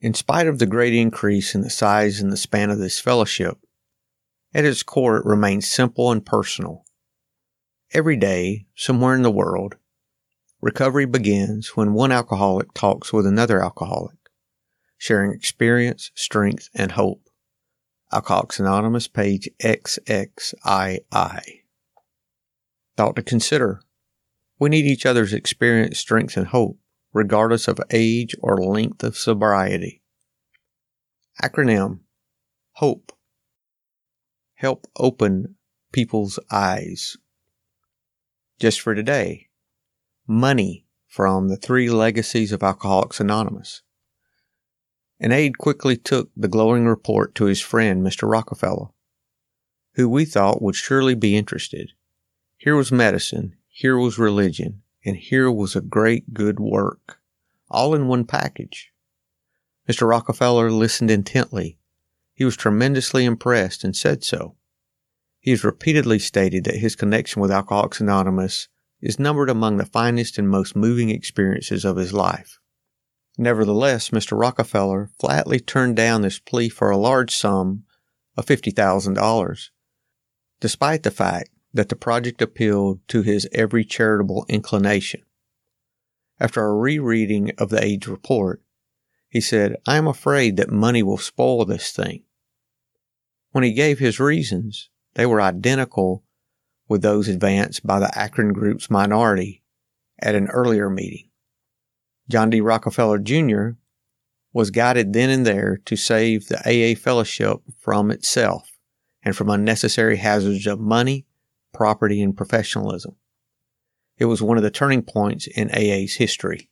in spite of the great increase in the size and the span of this fellowship, at its core it remains simple and personal. Every day, somewhere in the world, recovery begins when one alcoholic talks with another alcoholic, sharing experience, strength, and hope. Alcoholics Anonymous, page XXII. Thought to consider. We need each other's experience, strength, and hope regardless of age or length of sobriety. Acronym HOPE. Help open people's eyes. Just for today, money from the three legacies of Alcoholics Anonymous. An aide quickly took the glowing report to his friend, Mr. Rockefeller, who we thought would surely be interested. Here was medicine, here was religion, and here was a great good work, all in one package. Mr. Rockefeller listened intently. He was tremendously impressed and said so. He has repeatedly stated that his connection with Alcoholics Anonymous is numbered among the finest and most moving experiences of his life. Nevertheless, Mr. Rockefeller flatly turned down this plea for a large sum of $50,000, despite the fact that the project appealed to his every charitable inclination. After a rereading of the Amos report, he said, I am afraid that money will spoil this thing. When he gave his reasons, they were identical with those advanced by the Akron Group's minority at an earlier meeting. John D. Rockefeller Jr. was guided then and there to save the AA fellowship from itself and from unnecessary hazards of money, property, and professionalism. It was one of the turning points in AA's history.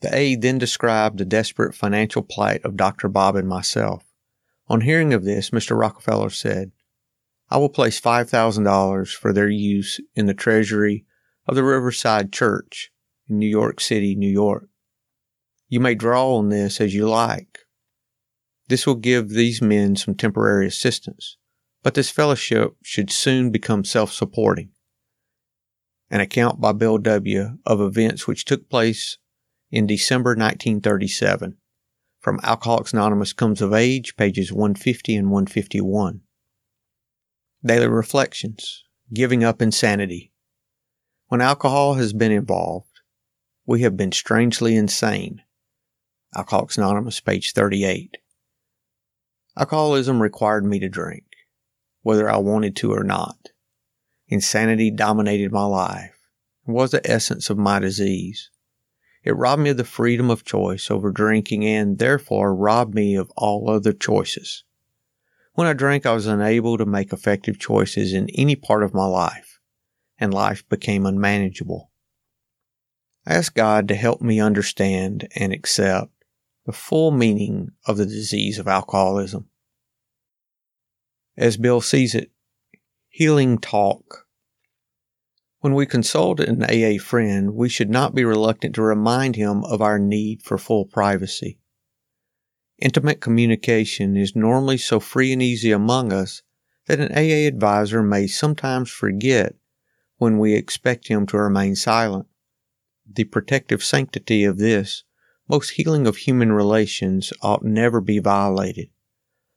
The aide then described the desperate financial plight of Dr. Bob and myself. On hearing of this, Mr. Rockefeller said, I will place $5,000 for their use in the treasury of the Riverside Church in New York City, New York. You may draw on this as you like. This will give these men some temporary assistance but this fellowship should soon become self-supporting. An account by Bill W. of events which took place in December 1937 from Alcoholics Anonymous Comes of Age, pages 150 and 151. Daily Reflections Giving Up Insanity. When alcohol has been involved, we have been strangely insane. Alcoholics Anonymous, page 38. Alcoholism required me to drink whether I wanted to or not. Insanity dominated my life and was the essence of my disease. It robbed me of the freedom of choice over drinking and therefore robbed me of all other choices. When I drank, I was unable to make effective choices in any part of my life, and life became unmanageable. I asked God to help me understand and accept the full meaning of the disease of alcoholism as Bill sees it, healing talk. When we consult an AA friend, we should not be reluctant to remind him of our need for full privacy. Intimate communication is normally so free and easy among us that an AA advisor may sometimes forget when we expect him to remain silent. The protective sanctity of this, most healing of human relations, ought never be violated.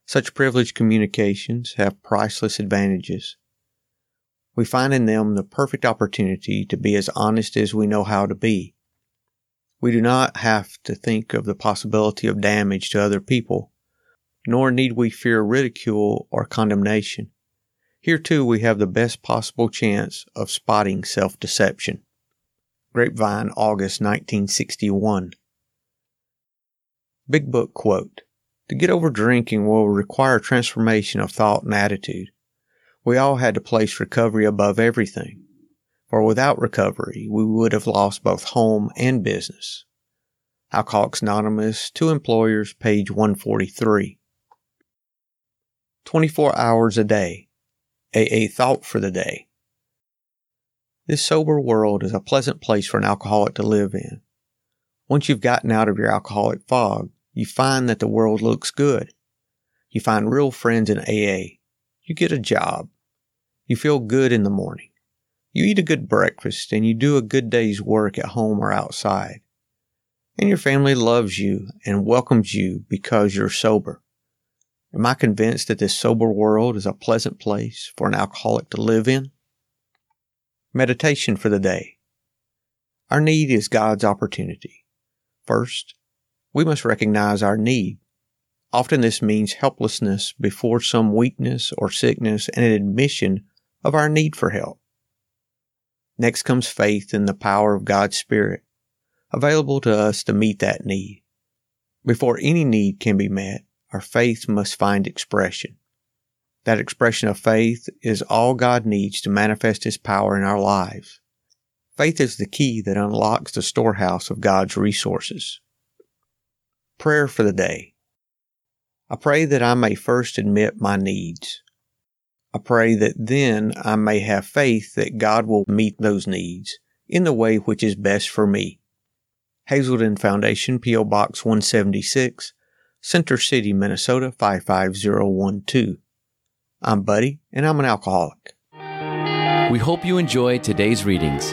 Such privileged communications have priceless advantages. We find in them the perfect opportunity to be as honest as we know how to be. We do not have to think of the possibility of damage to other people, nor need we fear ridicule or condemnation. Here too we have the best possible chance of spotting self-deception. Grapevine, August 1961. Big Book Quote to get over drinking will require transformation of thought and attitude. We all had to place recovery above everything, for without recovery, we would have lost both home and business. Alcoholics Anonymous to Employers, page 143. 24 hours a day. AA thought for the day. This sober world is a pleasant place for an alcoholic to live in. Once you've gotten out of your alcoholic fog, you find that the world looks good. You find real friends in AA. You get a job. You feel good in the morning. You eat a good breakfast and you do a good day's work at home or outside. And your family loves you and welcomes you because you're sober. Am I convinced that this sober world is a pleasant place for an alcoholic to live in? Meditation for the day. Our need is God's opportunity. First, we must recognize our need. Often this means helplessness before some weakness or sickness and an admission of our need for help. Next comes faith in the power of God's Spirit, available to us to meet that need. Before any need can be met, our faith must find expression. That expression of faith is all God needs to manifest His power in our lives. Faith is the key that unlocks the storehouse of God's resources. Prayer for the day. I pray that I may first admit my needs. I pray that then I may have faith that God will meet those needs in the way which is best for me. Hazelden Foundation, P.O. Box 176, Center City, Minnesota 55012. I'm Buddy, and I'm an alcoholic. We hope you enjoy today's readings.